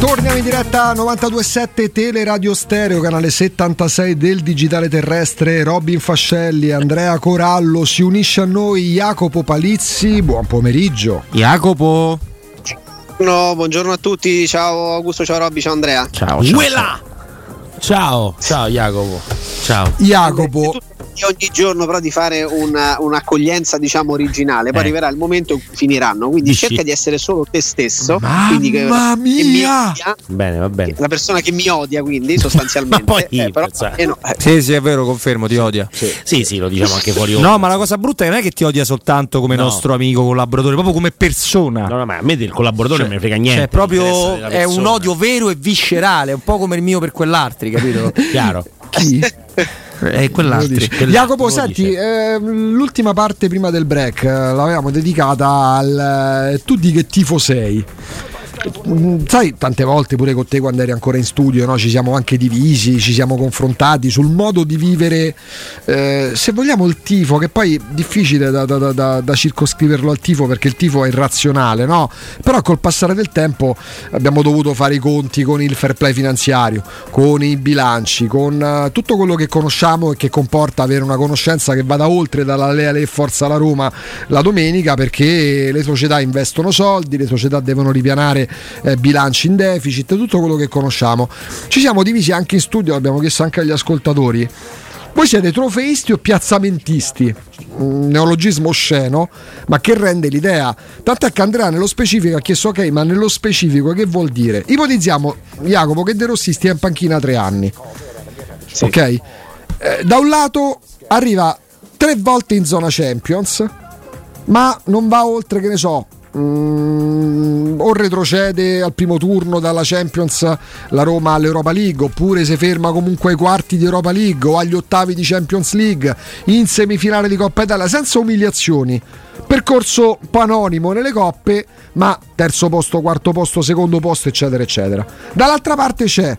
Torniamo in diretta 927 Tele Radio Stereo, canale 76 del Digitale Terrestre. Robin Fascelli, Andrea Corallo, si unisce a noi Jacopo Palizzi. Buon pomeriggio. Jacopo. No, buongiorno a tutti, ciao Augusto, ciao Robby, ciao Andrea. Ciao, ciao. Ciao, ciao, ciao Jacopo. Ciao. Jacopo ogni giorno però di fare una, un'accoglienza diciamo originale. Poi eh. arriverà il momento in cui finiranno. Quindi Dici. cerca di essere solo te stesso. Mamma quindi che, mia! che odia, bene va bene. La persona che mi odia quindi sostanzialmente. Ma poi eh, però, eh, no. sì sì è vero confermo ti odia. sì. sì sì lo diciamo anche fuori no ma la cosa brutta non è che ti odia soltanto come no. nostro amico collaboratore proprio come persona. No no ma a me del collaboratore cioè, non me ne frega niente cioè proprio è un odio vero e viscerale un po' come il mio per quell'altri capito? Chiaro. Chi? è quell'altro. Jacopo, senti, eh, l'ultima parte prima del break eh, l'avevamo dedicata al eh, tu di che tifo sei. Sai, tante volte pure con te quando eri ancora in studio, no? ci siamo anche divisi, ci siamo confrontati sul modo di vivere, eh, se vogliamo, il tifo, che poi è difficile da, da, da, da, circoscriverlo al tifo perché il tifo è irrazionale, no? però col passare del tempo abbiamo dovuto fare i conti con il fair play finanziario, con i bilanci, con uh, tutto quello che conosciamo e che comporta avere una conoscenza che vada oltre dalla Leale e Forza la Roma la domenica perché le società investono soldi, le società devono ripianare eh, bilanci in deficit, tutto quello che conosciamo. Ci siamo divisi anche in studio, l'abbiamo chiesto anche agli ascoltatori. Voi siete trofeisti o piazzamentisti? Un neologismo osceno, ma che rende l'idea. Tanto che Andrea nello specifico ha chiesto ok, ma nello specifico che vuol dire? Ipotizziamo Jacopo che De Rossi stia in panchina tre anni. Sì. Ok? Eh, da un lato arriva tre volte in zona Champions, ma non va oltre, che ne so, Mm, o retrocede al primo turno dalla Champions la Roma all'Europa League oppure si ferma comunque ai quarti di Europa League o agli ottavi di Champions League in semifinale di Coppa Italia senza umiliazioni. Percorso panonimo nelle coppe ma terzo posto, quarto posto, secondo posto eccetera eccetera. Dall'altra parte c'è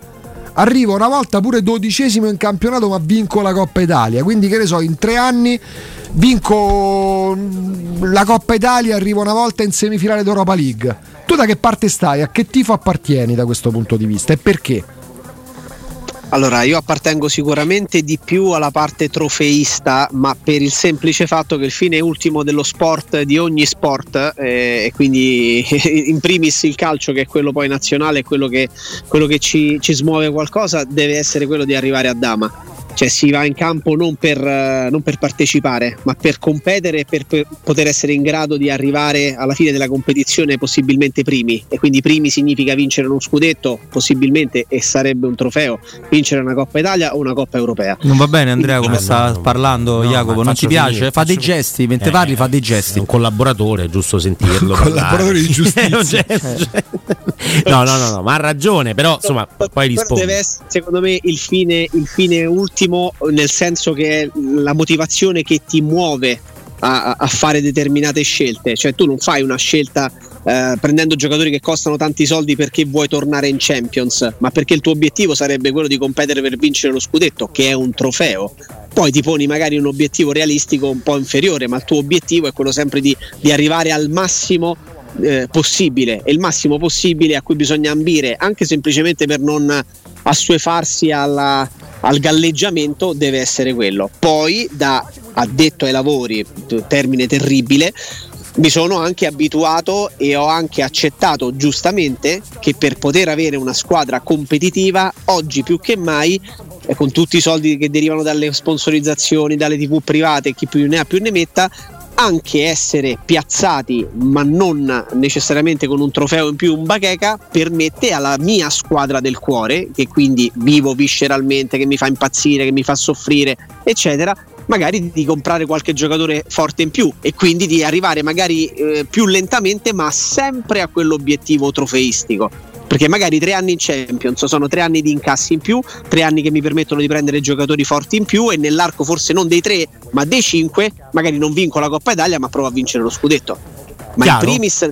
arrivo una volta pure dodicesimo in campionato ma vinco la Coppa Italia quindi che ne so in tre anni vinco la Coppa Italia, arrivo una volta in semifinale d'Europa League. Tu da che parte stai? A che tifo appartieni da questo punto di vista e perché? Allora, io appartengo sicuramente di più alla parte trofeista, ma per il semplice fatto che il fine ultimo dello sport, di ogni sport, eh, e quindi in primis il calcio, che è quello poi nazionale, quello che, quello che ci, ci smuove qualcosa, deve essere quello di arrivare a dama cioè si va in campo non per, uh, non per partecipare, ma per competere e per, per, poter essere in grado di arrivare alla fine della competizione possibilmente primi. E quindi primi significa vincere uno scudetto, possibilmente, e sarebbe un trofeo, vincere una Coppa Italia o una Coppa Europea. Non va bene Andrea come no, sta no, parlando no, Jacopo, non ti piace? Finire, fa dei gesti, mentre eh, parli fa dei gesti. È un collaboratore, è giusto sentirlo. un collaboratore di giustizia. no, no, no, no, ma ha ragione, però insomma, poi risponde. Deve essere secondo me il fine, il fine ultimo ottimo nel senso che è la motivazione che ti muove a, a fare determinate scelte, cioè tu non fai una scelta eh, prendendo giocatori che costano tanti soldi perché vuoi tornare in Champions, ma perché il tuo obiettivo sarebbe quello di competere per vincere lo scudetto, che è un trofeo. Poi ti poni magari un obiettivo realistico un po' inferiore, ma il tuo obiettivo è quello sempre di, di arrivare al massimo eh, possibile e il massimo possibile a cui bisogna ambire anche semplicemente per non assuefarsi alla, al galleggiamento deve essere quello. Poi, da addetto ai lavori, termine terribile, mi sono anche abituato e ho anche accettato giustamente che per poter avere una squadra competitiva, oggi più che mai, con tutti i soldi che derivano dalle sponsorizzazioni, dalle tv private, chi più ne ha più ne metta, anche essere piazzati, ma non necessariamente con un trofeo in più, un bacheca, permette alla mia squadra del cuore, che quindi vivo visceralmente, che mi fa impazzire, che mi fa soffrire, eccetera, magari di comprare qualche giocatore forte in più e quindi di arrivare magari eh, più lentamente, ma sempre a quell'obiettivo trofeistico perché magari tre anni in Champions sono tre anni di incassi in più, tre anni che mi permettono di prendere giocatori forti in più e nell'arco forse non dei tre ma dei cinque magari non vinco la Coppa Italia ma provo a vincere lo scudetto. Ma Chiaro. in primis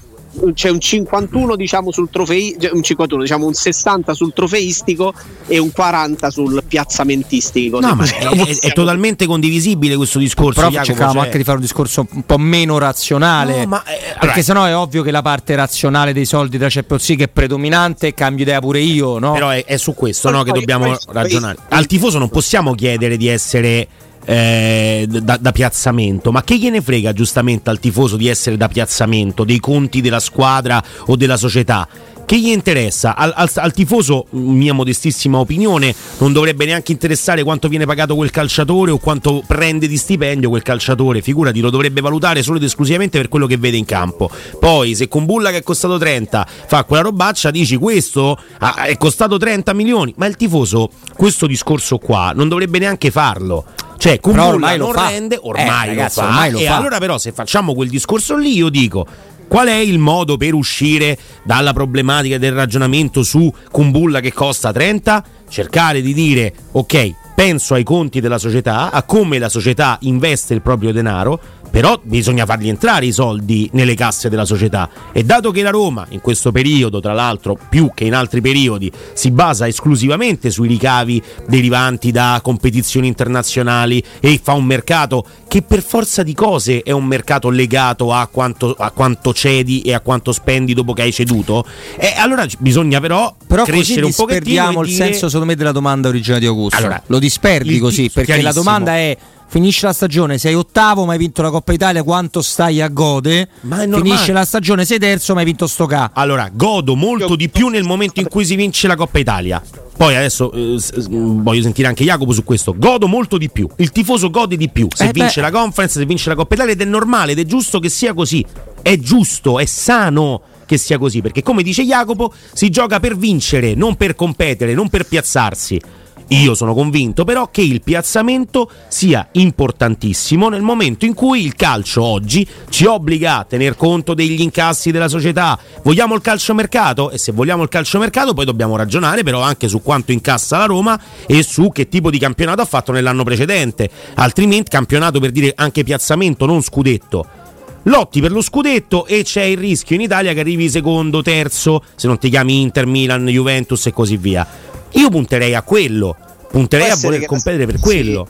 c'è un 51 diciamo sul trofei, cioè un 51, diciamo un 60 sul trofeistico e un 40 sul piazzamentistico. No, ma è, è, è, totalmente condivisibile questo discorso. Però cercavamo cioè... anche di fare un discorso un po' meno razionale. No, ma, eh, perché allora, sennò è ovvio che la parte razionale dei soldi della Champions League è predominante e cambio idea pure io, no? Però è, è su questo no, che dobbiamo ragionare. Al tifoso non possiamo chiedere di essere eh, da, da, piazzamento. Ma che gliene frega giustamente al tifoso di essere da piazzamento, dei conti della squadra o della società? Che gli interessa? Al, al, al, tifoso, mia modestissima opinione, non dovrebbe neanche interessare quanto viene pagato quel calciatore o quanto prende di stipendio quel calciatore. Figurati, lo dovrebbe valutare solo ed esclusivamente per quello che vede in campo. Poi, se con Bulla che è costato 30 fa quella robaccia, dici questo ah, è costato 30 milioni. Ma il tifoso, questo discorso qua, non dovrebbe neanche farlo. Cioè, Kumbulla ormai non fa. rende, ormai, eh, ragazzi, lo fa. Ormai lo e fa. allora però se facciamo quel discorso lì, io dico Qual è il modo per uscire dalla problematica del ragionamento su Kumbulla che costa 30? Cercare di dire ok, penso ai conti della società, a come la società investe il proprio denaro però bisogna farli entrare i soldi nelle casse della società e dato che la Roma in questo periodo, tra l'altro più che in altri periodi, si basa esclusivamente sui ricavi derivanti da competizioni internazionali e fa un mercato che per forza di cose è un mercato legato a quanto, a quanto cedi e a quanto spendi dopo che hai ceduto, e allora bisogna però, però crescere un pochettino. il dire... senso secondo me della domanda originale di Augusto. Allora, lo disperdi così perché la domanda è finisce la stagione, sei ottavo, ma hai vinto la Coppa Italia, quanto stai a gode? Ma Finisce la stagione, sei terzo, ma hai vinto sto ca. Allora, godo molto di più nel momento in cui si vince la Coppa Italia. Poi adesso eh, voglio sentire anche Jacopo su questo. Godo molto di più. Il tifoso gode di più se eh vince beh. la conference, se vince la Coppa Italia ed è normale ed è giusto che sia così. È giusto, è sano che sia così, perché come dice Jacopo, si gioca per vincere, non per competere, non per piazzarsi. Io sono convinto però che il piazzamento sia importantissimo nel momento in cui il calcio oggi ci obbliga a tener conto degli incassi della società. Vogliamo il calciomercato? E se vogliamo il calciomercato poi dobbiamo ragionare però anche su quanto incassa la Roma e su che tipo di campionato ha fatto nell'anno precedente. Altrimenti campionato per dire anche piazzamento, non scudetto lotti per lo scudetto e c'è il rischio in Italia che arrivi secondo, terzo, se non ti chiami Inter, Milan, Juventus e così via. Io punterei a quello, punterei a voler competere per quello.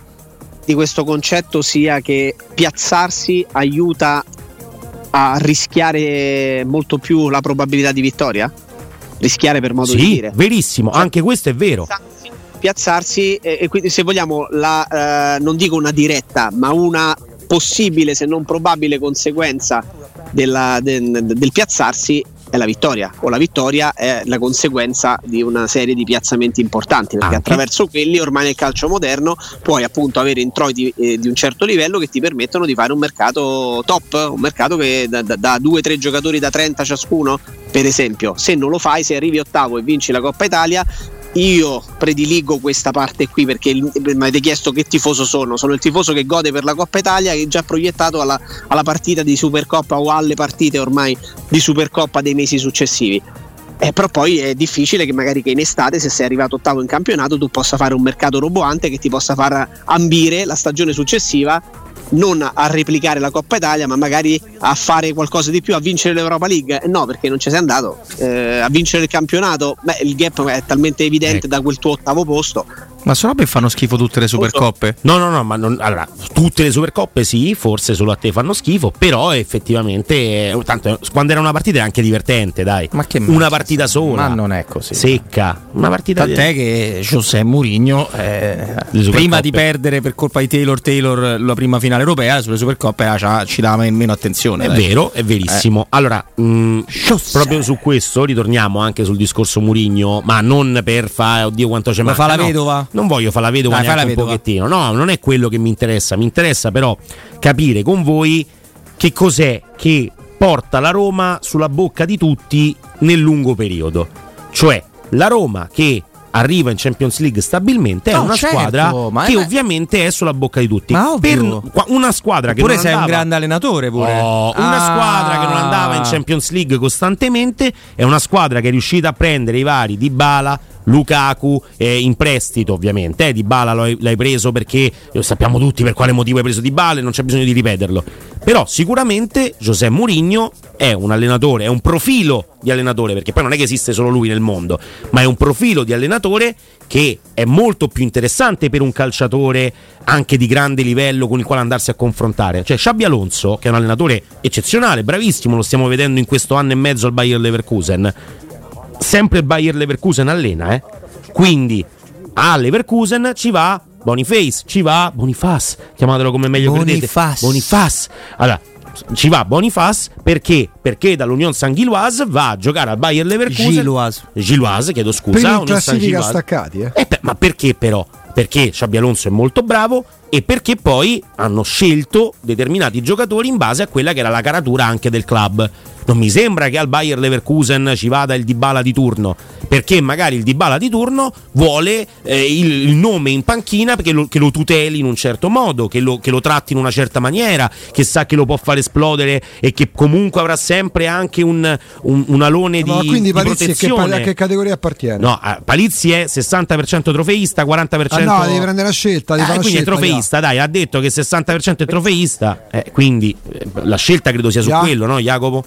Di questo concetto sia che piazzarsi aiuta a rischiare molto più la probabilità di vittoria? Rischiare per modo sì, di dire. Verissimo, cioè, anche questo è vero. Piazzarsi, e, e quindi se vogliamo, la, eh, non dico una diretta, ma una possibile, se non probabile conseguenza della, del, del piazzarsi è la vittoria o la vittoria è la conseguenza di una serie di piazzamenti importanti perché attraverso quelli ormai nel calcio moderno puoi appunto avere introiti eh, di un certo livello che ti permettono di fare un mercato top un mercato che da, da, da due o tre giocatori da 30 ciascuno per esempio. Se non lo fai se arrivi ottavo e vinci la Coppa Italia io prediligo questa parte qui perché mi avete chiesto che tifoso sono. Sono il tifoso che gode per la Coppa Italia che è già proiettato alla, alla partita di Supercoppa o alle partite ormai di Supercoppa dei mesi successivi. Eh, però poi è difficile che magari che in estate, se sei arrivato ottavo in campionato, tu possa fare un mercato roboante che ti possa far ambire la stagione successiva non a replicare la Coppa Italia, ma magari a fare qualcosa di più, a vincere l'Europa League. Eh, no, perché non ci sei andato. Eh, a vincere il campionato, beh, il gap è talmente evidente ecco. da quel tuo ottavo posto ma sono che fanno schifo tutte le supercoppe? No, no, no, ma non, allora, tutte le supercoppe sì, forse solo a te fanno schifo, però effettivamente, eh, tanto, quando era una partita è anche divertente, dai. Ma che Una partita sola. Ma non è così. Secca. Una partita Tant'è di... che José Mourinho, eh, prima di perdere per colpa di Taylor Taylor la prima finale europea, sulle supercoppe ah, ci dava meno attenzione. È dai. vero, è verissimo. Eh. Allora, mh, mm, proprio su questo ritorniamo anche sul discorso Mourinho, ma non per fare, oddio quanto c'è ma fa la no. vedova? Non voglio fare la vedova Dai, neanche un pochettino. No, non è quello che mi interessa. Mi interessa però capire con voi che cos'è che porta la Roma sulla bocca di tutti nel lungo periodo. Cioè, la Roma che arriva in Champions League stabilmente no, è una certo, squadra che è... ovviamente è sulla bocca di tutti. Per una squadra che pure non sei andava... un grande allenatore pure. Oh, una ah. squadra che non andava in Champions League costantemente è una squadra che è riuscita a prendere i vari Dybala, Lukaku eh, in prestito ovviamente, eh, Di Bala l'hai, l'hai preso perché lo sappiamo tutti per quale motivo hai preso Di Bala non c'è bisogno di ripeterlo. Però sicuramente José Mourinho è un allenatore, è un profilo di allenatore, perché poi non è che esiste solo lui nel mondo, ma è un profilo di allenatore che è molto più interessante per un calciatore anche di grande livello con il quale andarsi a confrontare. Cioè Xabi Alonso, che è un allenatore eccezionale, bravissimo, lo stiamo vedendo in questo anno e mezzo al Bayer Leverkusen. Sempre Bayer Leverkusen allena, eh? Quindi a Leverkusen ci va Boniface, ci va Bonifaz, chiamatelo come meglio Bonifaz. credete. Bonifaz. Allora, ci va Bonifaz perché? Perché dall'Union Saint-Gilloise va a giocare al Bayer Leverkusen. Gilloise. Gilloise, chiedo scusa. Per classifica staccati, eh? eh ma perché però? Perché Xabi Alonso è molto bravo e perché poi hanno scelto determinati giocatori in base a quella che era la caratura anche del club. Non mi sembra che al Bayer Leverkusen ci vada il Dybala di turno, perché magari il Dybala di turno vuole eh, il, il, nome in panchina perché lo, che lo tuteli in un certo modo, che lo, che lo, tratti in una certa maniera, che sa che lo può far esplodere e che comunque avrà sempre anche un, un, un alone no, di, quindi di Palizzi protezione. Che, a che categoria appartiene? No, Palizzi è 60% trofeista, 40%... Ah no, devi prendere la scelta, devi ah, fare quindi scelta, è trofeista, dai, ha detto che 60% è trofeista, eh, quindi eh, la scelta credo sia su yeah. quello, no Jacopo?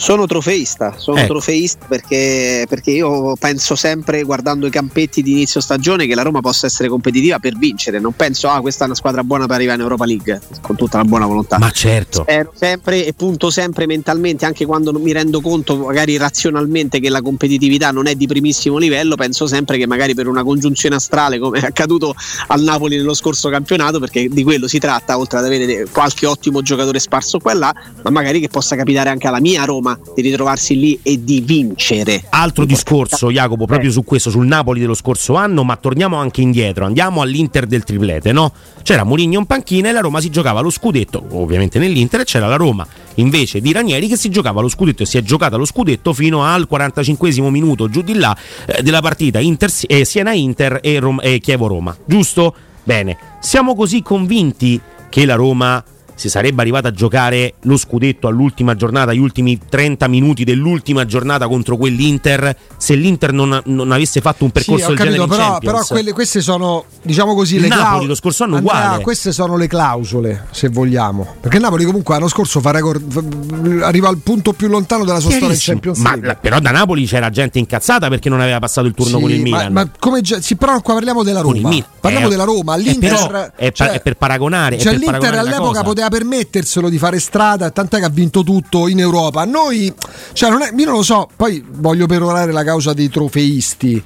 Sono trofeista, sono ecco. trofeista perché, perché, io penso sempre, guardando i campetti di inizio stagione, che la Roma possa essere competitiva per vincere. Non penso, ah, questa è una squadra buona per arrivare in Europa League, con tutta la buona volontà. Ma certo. Spero sempre e punto sempre mentalmente, anche quando mi rendo conto, magari razionalmente, che la competitività non è di primissimo livello, penso sempre che magari per una congiunzione astrale, come è accaduto al Napoli nello scorso campionato, perché di quello si tratta, oltre ad avere qualche ottimo giocatore sparso qua e là, ma magari che possa capitare anche alla mia Roma di ritrovarsi lì e di vincere. Altro discorso, Jacopo, proprio su questo, sul Napoli dello scorso anno, ma torniamo anche indietro, andiamo all'Inter del triplete, no? C'era Mourinho in panchina e la Roma si giocava lo scudetto, ovviamente nell'Inter, c'era la Roma invece di Ranieri che si giocava lo scudetto e si è giocata lo scudetto fino al 45 minuto giù di là eh, della partita Inter, eh, Siena-Inter e, Rom- e Chievo-Roma, giusto? Bene, siamo così convinti che la Roma si sarebbe arrivata a giocare lo scudetto all'ultima giornata, gli ultimi 30 minuti dell'ultima giornata contro quell'Inter, se l'Inter non, non avesse fatto un percorso sì, del capito, genere però, però quelle, queste sono, diciamo così, le Napoli lo scorso anno Andrea, uguale. Queste sono le clausole, se vogliamo. Perché Napoli comunque l'anno scorso fa record, arriva al punto più lontano della sua storia in Champions League. Ma, però da Napoli c'era gente incazzata perché non aveva passato il turno sì, con il Milan. Ma, ma come sì, però qua parliamo della Roma. Parliamo eh, della Roma, l'Inter è, cioè, è per paragonare. Cioè per l'Inter paragonare all'epoca poteva permetterselo di fare strada, tant'è che ha vinto tutto in Europa. Noi, cioè, non è, io non lo so, poi voglio perorare la causa dei trofeisti.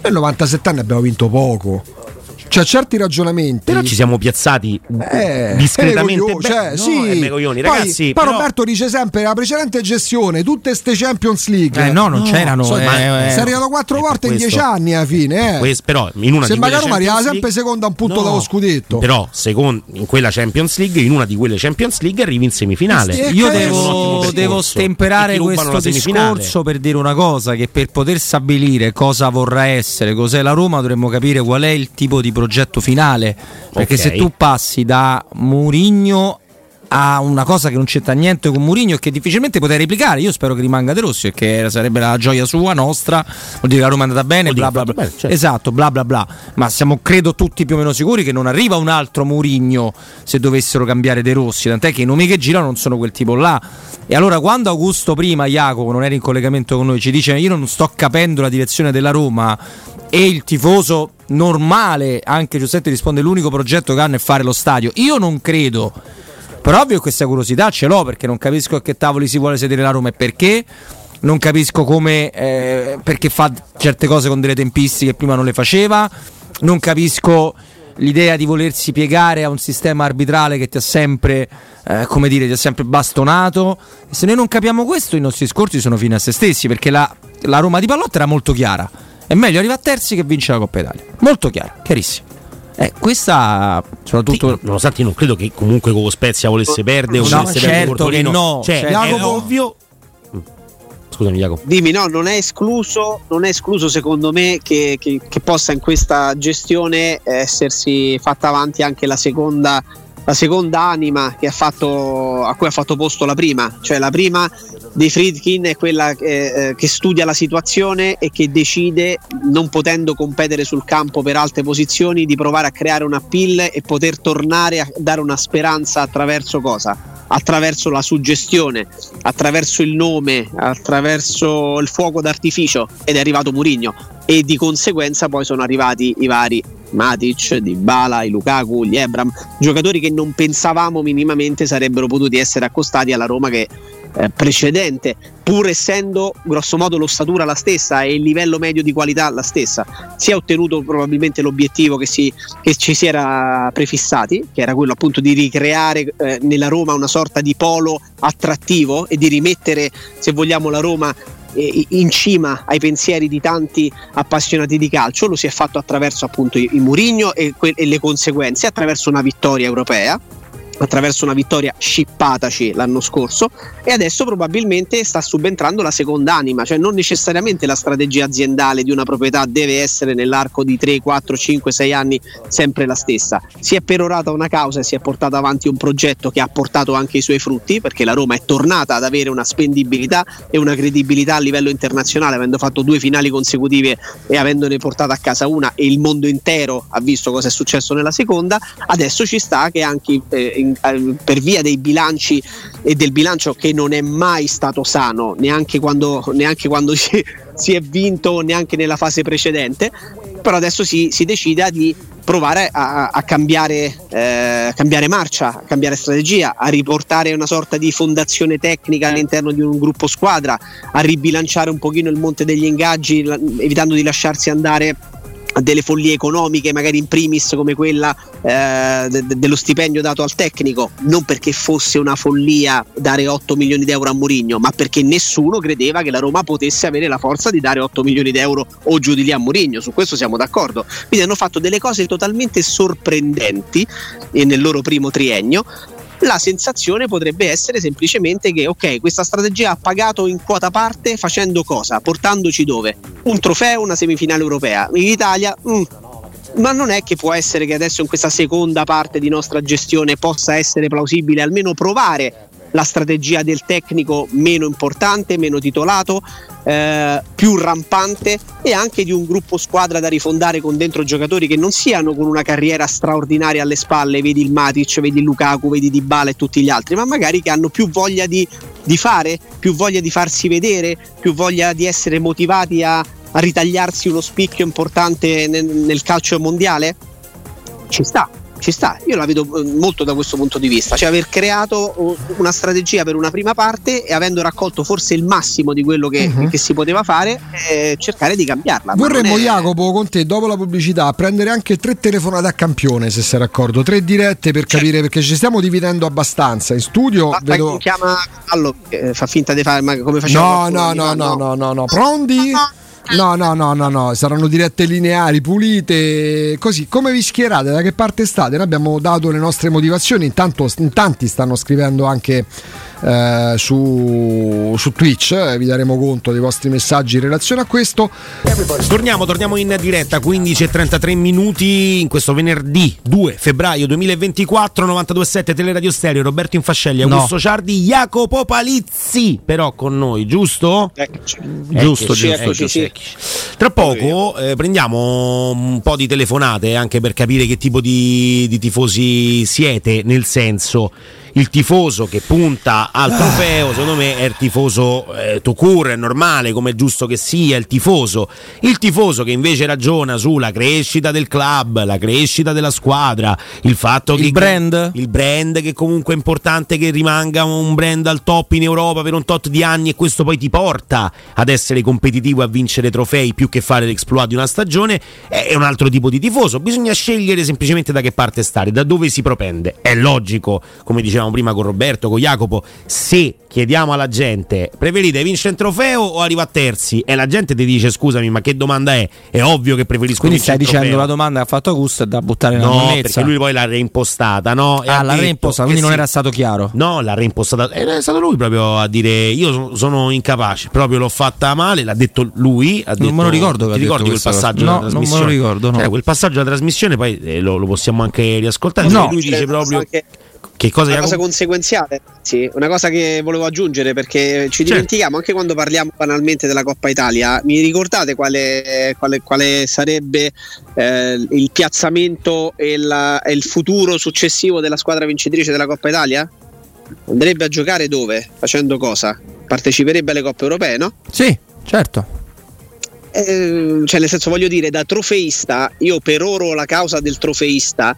Nel 97 anni abbiamo vinto poco cioè certi ragionamenti però ci siamo piazzati eh, discretamente. beh, cioè, no, sì. Poi, ragazzi però, Roberto dice sempre la precedente gestione tutte ste Champions League. Eh, no non no, c'erano so, eh, eh, si è arrivato quattro volte in dieci anni alla fine eh. questo, però in una sembra che Roma arriva sempre seconda un punto no, dallo scudetto. però secondo, in quella Champions League in una di quelle Champions League arrivi in semifinale. Io devo, devo stemperare questo discorso per dire una cosa che per poter stabilire cosa vorrà essere cos'è la Roma dovremmo capire qual è il tipo di progetto finale. Perché okay. se tu passi da Murigno a una cosa che non c'entra niente con Mourinho e che difficilmente potrai replicare. Io spero che rimanga De Rossi perché sarebbe la gioia sua, nostra. Vuol dire che la Roma è andata bene, bla bla bla. Bene, certo. Esatto, bla bla bla. Ma siamo credo tutti più o meno sicuri che non arriva un altro Mourinho se dovessero cambiare De Rossi. Tant'è che i nomi che girano non sono quel tipo là. E allora quando Augusto prima, Jacopo, non era in collegamento con noi, ci dice io non sto capendo la direzione della Roma e il tifoso normale, anche Giuseppe risponde l'unico progetto che hanno è fare lo stadio. Io non credo però ovvio questa curiosità ce l'ho perché non capisco a che tavoli si vuole sedere la Roma e perché. Non capisco come eh, perché fa certe cose con delle tempistiche che prima non le faceva. Non capisco l'idea di volersi piegare a un sistema arbitrale che ti ha sempre, eh, come dire, ti ha sempre bastonato. Se noi non capiamo questo, i nostri discorsi sono fine a se stessi, perché la, la Roma di Pallotta era molto chiara. È meglio arrivare a terzi che vincere la Coppa Italia. Molto chiara, chiarissima. Eh, questa soprattutto sì, nonostante non credo che comunque con Spezia volesse perdere o no, volesse certo perdere che no, cioè, certo. è ovvio mm. Scusami Jacopo. Dimmi, no, non è escluso, non è escluso secondo me che, che, che possa in questa gestione essersi fatta avanti anche la seconda la seconda anima ha fatto, a cui ha fatto posto la prima, cioè la prima dei Friedkin è quella eh, che studia la situazione e che decide, non potendo competere sul campo per alte posizioni, di provare a creare una pill e poter tornare a dare una speranza attraverso cosa? attraverso la suggestione, attraverso il nome, attraverso il fuoco d'artificio. Ed è arrivato Murigno e di conseguenza poi sono arrivati i vari Matic, Dybala, i Lukaku, gli Ebram, giocatori che non pensavamo minimamente sarebbero potuti essere accostati alla Roma che eh, precedente, pur essendo grossomodo l'ossatura la stessa e il livello medio di qualità la stessa. Si è ottenuto probabilmente l'obiettivo che, si, che ci si era prefissati, che era quello appunto di ricreare eh, nella Roma una sorta di polo attrattivo e di rimettere, se vogliamo, la Roma eh, in cima ai pensieri di tanti appassionati di calcio, lo si è fatto attraverso appunto il Murigno e, que- e le conseguenze, attraverso una vittoria europea attraverso una vittoria scippataci l'anno scorso e adesso probabilmente sta subentrando la seconda anima, cioè non necessariamente la strategia aziendale di una proprietà deve essere nell'arco di 3, 4, 5, 6 anni sempre la stessa. Si è perorata una causa e si è portato avanti un progetto che ha portato anche i suoi frutti perché la Roma è tornata ad avere una spendibilità e una credibilità a livello internazionale avendo fatto due finali consecutive e avendone portata a casa una e il mondo intero ha visto cosa è successo nella seconda, adesso ci sta che anche in, eh, per via dei bilanci e del bilancio che non è mai stato sano, neanche quando, neanche quando si, si, è vinto, neanche nella fase precedente, però adesso si, si decida di provare a, a cambiare, eh, cambiare, marcia, a cambiare strategia, a riportare una sorta di fondazione tecnica all'interno di un gruppo squadra, a ribilanciare un pochino il monte degli ingaggi, evitando di lasciarsi andare delle follie economiche, magari in primis come quella eh, de- dello stipendio dato al tecnico, non perché fosse una follia dare 8 milioni di euro a Mourinho, ma perché nessuno credeva che la Roma potesse avere la forza di dare 8 milioni di euro o giù di lì a Mourinho, su questo siamo d'accordo. Quindi hanno fatto delle cose totalmente sorprendenti nel loro primo triennio la sensazione potrebbe essere semplicemente che ok, questa strategia ha pagato in quota parte facendo cosa? Portandoci dove? Un trofeo, una semifinale europea. In Italia, mm, ma non è che può essere che adesso in questa seconda parte di nostra gestione possa essere plausibile almeno provare la strategia del tecnico meno importante, meno titolato, eh, più rampante e anche di un gruppo squadra da rifondare con dentro giocatori che non siano con una carriera straordinaria alle spalle, vedi il Matic, vedi Lukaku, vedi Dybala e tutti gli altri, ma magari che hanno più voglia di, di fare, più voglia di farsi vedere, più voglia di essere motivati a, a ritagliarsi uno spicchio importante nel, nel calcio mondiale? Ci sta, ci sta, io la vedo eh, molto da questo punto di vista, cioè aver creato una strategia per una prima parte e avendo raccolto forse il massimo di quello che, uh-huh. che si poteva fare, eh, cercare di cambiarla. Vorremmo è... Jacopo con te dopo la pubblicità prendere anche tre telefonate a campione se sei d'accordo, tre dirette per capire certo. perché ci stiamo dividendo abbastanza in studio. Basta vedo... chiama Allo, eh, fa finta di fare ma come facciamo? No, no, no, no, no, no, no, pronti? No, no, no, no, no, saranno dirette lineari, pulite, così. Come vi schierate? Da che parte state? Noi abbiamo dato le nostre motivazioni, intanto in tanti stanno scrivendo anche eh, su, su, Twitch, eh, vi daremo conto dei vostri messaggi in relazione a questo. Torniamo, torniamo in diretta, 15 e 33 minuti in questo venerdì 2 febbraio 2024, 927 Teleradio Stereo, Roberto Infascelli, Augusto no. Ciardi, Jacopo Palizzi, però con noi, giusto? Eccoci. Giusto, eccoci, giusto. Eccoci, sì. Tra poco eh, prendiamo un po' di telefonate anche per capire che tipo di, di tifosi siete, nel senso il tifoso che punta al trofeo, secondo me è il tifoso eh, Tucur, è normale, come è giusto che sia, il tifoso. Il tifoso che invece ragiona sulla crescita del club, la crescita della squadra, il fatto il che brand. il brand che comunque è importante che rimanga un brand al top in Europa per un tot di anni e questo poi ti porta ad essere competitivo e a vincere trofei più che fare l'exploit di una stagione, è un altro tipo di tifoso. Bisogna scegliere semplicemente da che parte stare, da dove si propende. È logico, come dicevamo dicevamo prima con Roberto, con Jacopo, se chiediamo alla gente preferite vincere un trofeo o arriva a terzi e la gente ti dice scusami ma che domanda è? È ovvio che preferisco Quindi stai dicendo trofeo. la domanda che ha fatto Augusto è da buttare nella no, perché lui poi l'ha reimpostata, no? E ah, l'ha reimpostata, quindi non sì. era stato chiaro. No, l'ha reimpostata, è stato lui proprio a dire io sono incapace, proprio l'ho fatta male, l'ha detto lui, ha non detto, me lo ricordo che ti ricordi quel passaggio no, non me lo ricordo, no. Eh, quel passaggio della trasmissione poi eh, lo, lo, possiamo anche riascoltare, no, lui dice proprio anche Che cosa una cosa com- conseguenziale, sì, una cosa che volevo aggiungere perché ci certo. dimentichiamo anche quando parliamo banalmente della Coppa Italia. Mi ricordate quale, quale, quale sarebbe eh, il piazzamento e, la, e il futuro successivo della squadra vincitrice della Coppa Italia? Andrebbe a giocare dove? Facendo cosa? Parteciperebbe alle coppe europee, no? Sì, certo. Eh, cioè, nel senso, voglio dire, da trofeista, io per oro la causa del trofeista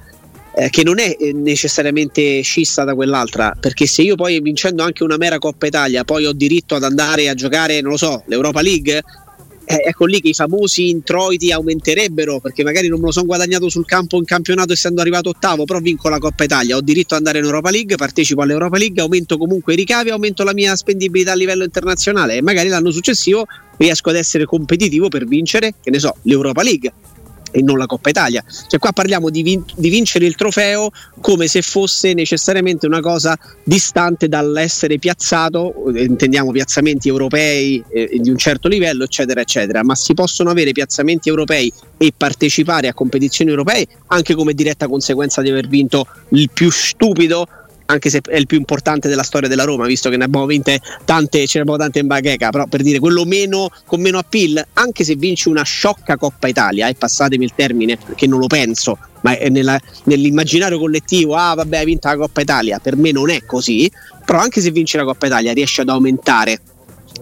eh, che non è eh, necessariamente scissa da quell'altra, perché se io poi vincendo anche una mera Coppa Italia poi ho diritto ad andare a giocare, non lo so, l'Europa League, eh, ecco lì che i famosi introiti aumenterebbero, perché magari non me lo sono guadagnato sul campo in campionato essendo arrivato ottavo, però vinco la Coppa Italia, ho diritto ad andare in Europa League, partecipo all'Europa League, aumento comunque i ricavi, aumento la mia spendibilità a livello internazionale e magari l'anno successivo riesco ad essere competitivo per vincere, che ne so, l'Europa League e non la Coppa Italia. Cioè qua parliamo di, vin- di, vincere il trofeo come se fosse necessariamente una cosa distante dall'essere piazzato, intendiamo piazzamenti europei eh, di un certo livello, eccetera, eccetera, ma si possono avere piazzamenti europei e partecipare a competizioni europee anche come diretta conseguenza di aver vinto il più stupido anche se è il più importante della storia della Roma, visto che ne abbiamo vinte tante, ce ne abbiamo tante in bacheca, però per dire quello meno, con meno appeal, anche se vinci una sciocca Coppa Italia, e eh, passatemi il termine perché non lo penso, ma nella, nell'immaginario collettivo, ah vabbè hai vinto la Coppa Italia, per me non è così, però anche se vinci la Coppa Italia riesci ad aumentare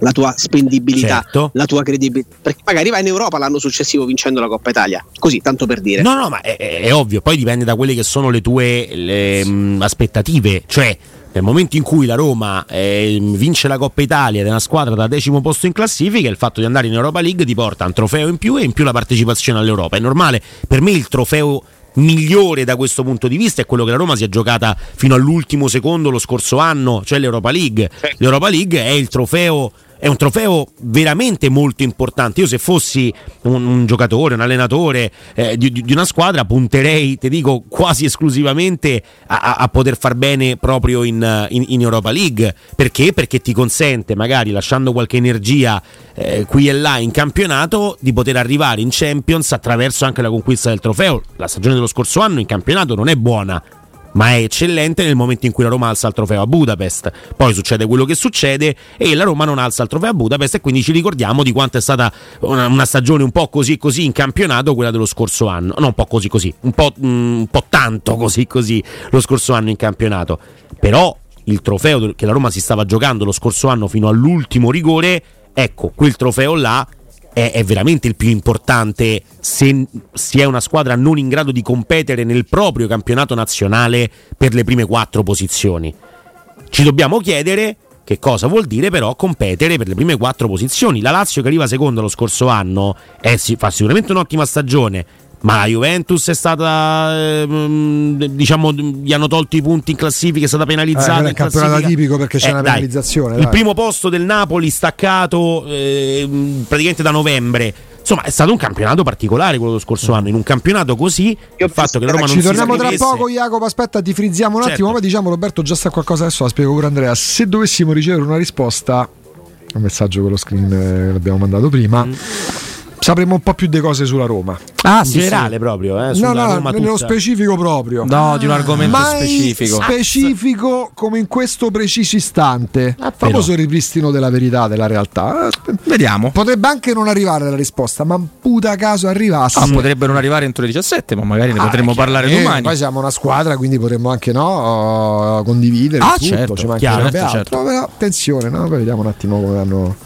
la tua spendibilità, certo. la tua credibilità. Perché magari vai in Europa l'anno successivo vincendo la Coppa Italia. Così, tanto per dire. No, no, ma è, è ovvio, poi dipende da quelle che sono le tue le, mh, mm, aspettative. Cioè, nel momento in cui la Roma eh, vince la Coppa Italia ed è una squadra da decimo posto in classifica, il fatto di andare in Europa League ti porta un trofeo in più e in più la partecipazione all'Europa. È normale, per me il trofeo migliore da questo punto di vista è quello che la Roma si è giocata fino all'ultimo secondo lo scorso anno, cioè l'Europa League. L'Europa League è il trofeo è un trofeo veramente molto importante. Io se fossi un, un giocatore, un allenatore eh, di, di, una squadra punterei, ti dico, quasi esclusivamente a, a poter far bene proprio in, in, in, Europa League. Perché? Perché ti consente, magari lasciando qualche energia eh, qui e là in campionato, di poter arrivare in Champions attraverso anche la conquista del trofeo. La stagione dello scorso anno in campionato non è buona ma è eccellente nel momento in cui la Roma alza il trofeo a Budapest. Poi succede quello che succede e la Roma non alza il trofeo a Budapest e quindi ci ricordiamo di quanto è stata una, una stagione un po' così così in campionato quella dello scorso anno. No, un po' così così, un po', mm, un po tanto così così lo scorso anno in campionato. Però il trofeo che la Roma si stava giocando lo scorso anno fino all'ultimo rigore, ecco, quel trofeo là è, è, veramente il più importante se si è una squadra non in grado di competere nel proprio campionato nazionale per le prime quattro posizioni. Ci dobbiamo chiedere che cosa vuol dire però competere per le prime quattro posizioni. La Lazio che arriva seconda lo scorso anno è, fa sicuramente un'ottima stagione, ma la Juventus è stata, ehm, diciamo, gli hanno tolto i punti in classifica, è stata penalizzata. Eh, è un campionato tipico perché c'è eh, una penalizzazione. Dai. Il primo posto del Napoli staccato eh, praticamente da novembre. Insomma, è stato un campionato particolare quello dello scorso anno. In un campionato così, il fatto che la Roma non ci torniamo tra poco, Jacopo. Aspetta, ti frizziamo un certo. attimo. Ma diciamo, Roberto, già sa qualcosa adesso. La spiego pure Andrea. Se dovessimo ricevere una risposta, un messaggio con lo screen eh, che l'abbiamo mandato prima. Mm sapremo un po' più di cose sulla Roma. Ah, in generale sì. proprio, eh, no, no, Roma nello specifico proprio. No, di un argomento Mai specifico. Specifico come in questo preciso istante. Ah, famoso ripristino della verità, della realtà. Vediamo. Potrebbe anche non arrivare la risposta, ma puta caso arrivasse. Ah, potrebbe non arrivare entro le 17, ma magari ne ah, potremmo parlare eh, domani. Poi siamo una squadra, quindi potremmo anche no, condividere ah, tutto, certo, ci mancherebbe certo, altro. Certo. Però attenzione, no? Poi vediamo un attimo come vanno